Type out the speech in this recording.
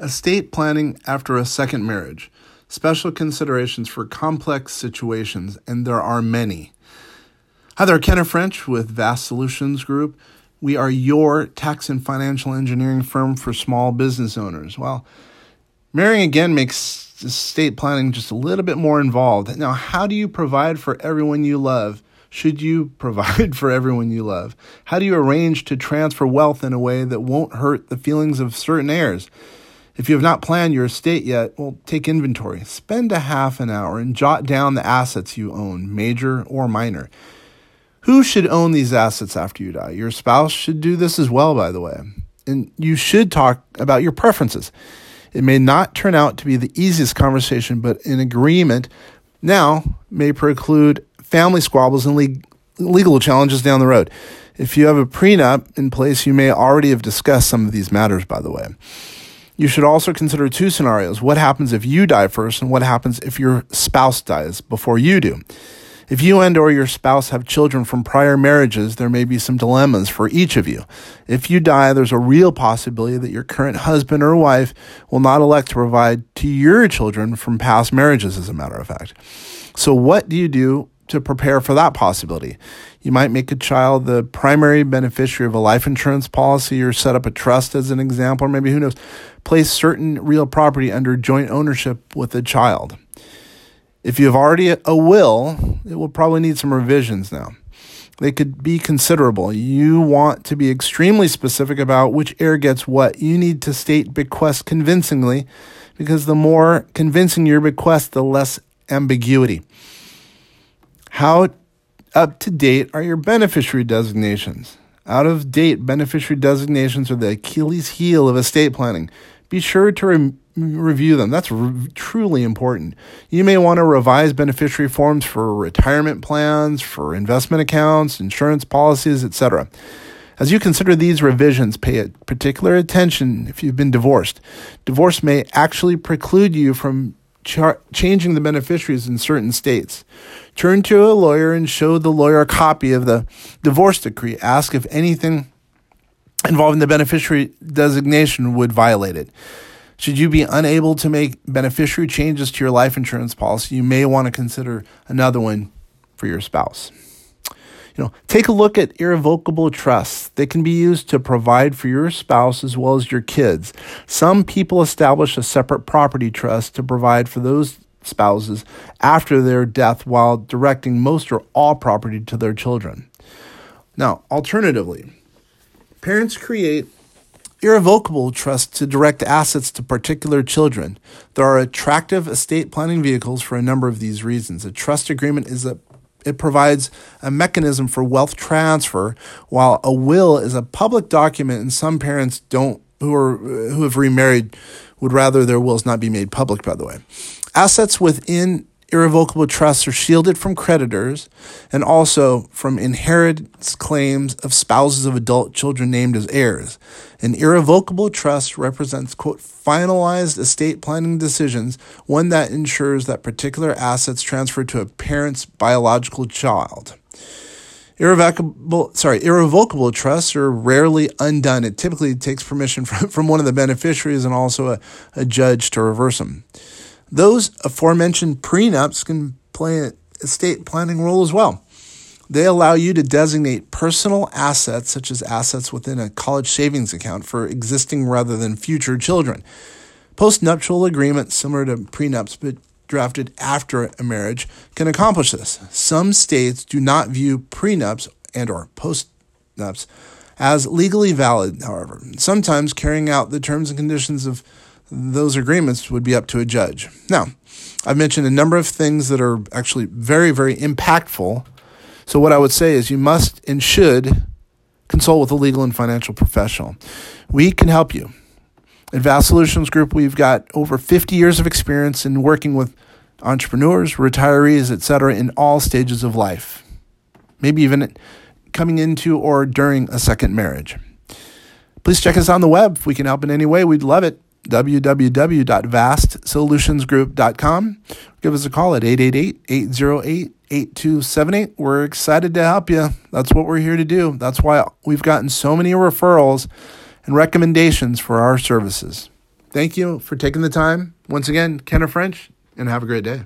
Estate planning after a second marriage. Special considerations for complex situations, and there are many. Hi there, Kenneth French with Vast Solutions Group. We are your tax and financial engineering firm for small business owners. Well, marrying again makes estate planning just a little bit more involved. Now, how do you provide for everyone you love? Should you provide for everyone you love? How do you arrange to transfer wealth in a way that won't hurt the feelings of certain heirs? If you have not planned your estate yet, well, take inventory. Spend a half an hour and jot down the assets you own, major or minor. Who should own these assets after you die? Your spouse should do this as well, by the way. And you should talk about your preferences. It may not turn out to be the easiest conversation, but an agreement now may preclude family squabbles and legal challenges down the road. If you have a prenup in place, you may already have discussed some of these matters, by the way. You should also consider two scenarios. What happens if you die first and what happens if your spouse dies before you do? If you and or your spouse have children from prior marriages, there may be some dilemmas for each of you. If you die, there's a real possibility that your current husband or wife will not elect to provide to your children from past marriages, as a matter of fact. So what do you do to prepare for that possibility. You might make a child the primary beneficiary of a life insurance policy or set up a trust as an example, or maybe who knows, place certain real property under joint ownership with the child. If you have already a will, it will probably need some revisions now. They could be considerable. You want to be extremely specific about which heir gets what. You need to state bequest convincingly because the more convincing your bequest, the less ambiguity. How up to date are your beneficiary designations? Out of date beneficiary designations are the Achilles heel of estate planning. Be sure to re- review them. That's re- truly important. You may want to revise beneficiary forms for retirement plans, for investment accounts, insurance policies, etc. As you consider these revisions, pay particular attention if you've been divorced. Divorce may actually preclude you from char- changing the beneficiaries in certain states. Turn to a lawyer and show the lawyer a copy of the divorce decree. Ask if anything involving the beneficiary designation would violate it. Should you be unable to make beneficiary changes to your life insurance policy, you may want to consider another one for your spouse. You know, take a look at irrevocable trusts. They can be used to provide for your spouse as well as your kids. Some people establish a separate property trust to provide for those spouses after their death while directing most or all property to their children. Now, alternatively, parents create irrevocable trusts to direct assets to particular children. There are attractive estate planning vehicles for a number of these reasons. A trust agreement is a it provides a mechanism for wealth transfer, while a will is a public document, and some parents don't who are who have remarried would rather their wills not be made public. By the way, assets within irrevocable trusts are shielded from creditors and also from inheritance claims of spouses of adult children named as heirs. An irrevocable trust represents, quote, finalized estate planning decisions, one that ensures that particular assets transfer to a parent's biological child. Irrevocable, sorry, irrevocable trusts are rarely undone. It typically takes permission from, from one of the beneficiaries and also a, a judge to reverse them. Those aforementioned prenups can play an estate planning role as well. They allow you to designate personal assets, such as assets within a college savings account, for existing rather than future children. Postnuptial agreements, similar to prenups but drafted after a marriage, can accomplish this. Some states do not view prenups and or postnups as legally valid, however. Sometimes carrying out the terms and conditions of those agreements would be up to a judge. Now, I've mentioned a number of things that are actually very, very impactful. So, what I would say is you must and should consult with a legal and financial professional. We can help you. At Vast Solutions Group, we've got over 50 years of experience in working with entrepreneurs, retirees, etc., in all stages of life, maybe even coming into or during a second marriage. Please check us on the web. If we can help in any way, we'd love it www.vastsolutionsgroup.com. Give us a call at 888 808 8278. We're excited to help you. That's what we're here to do. That's why we've gotten so many referrals and recommendations for our services. Thank you for taking the time. Once again, Kenneth French, and have a great day.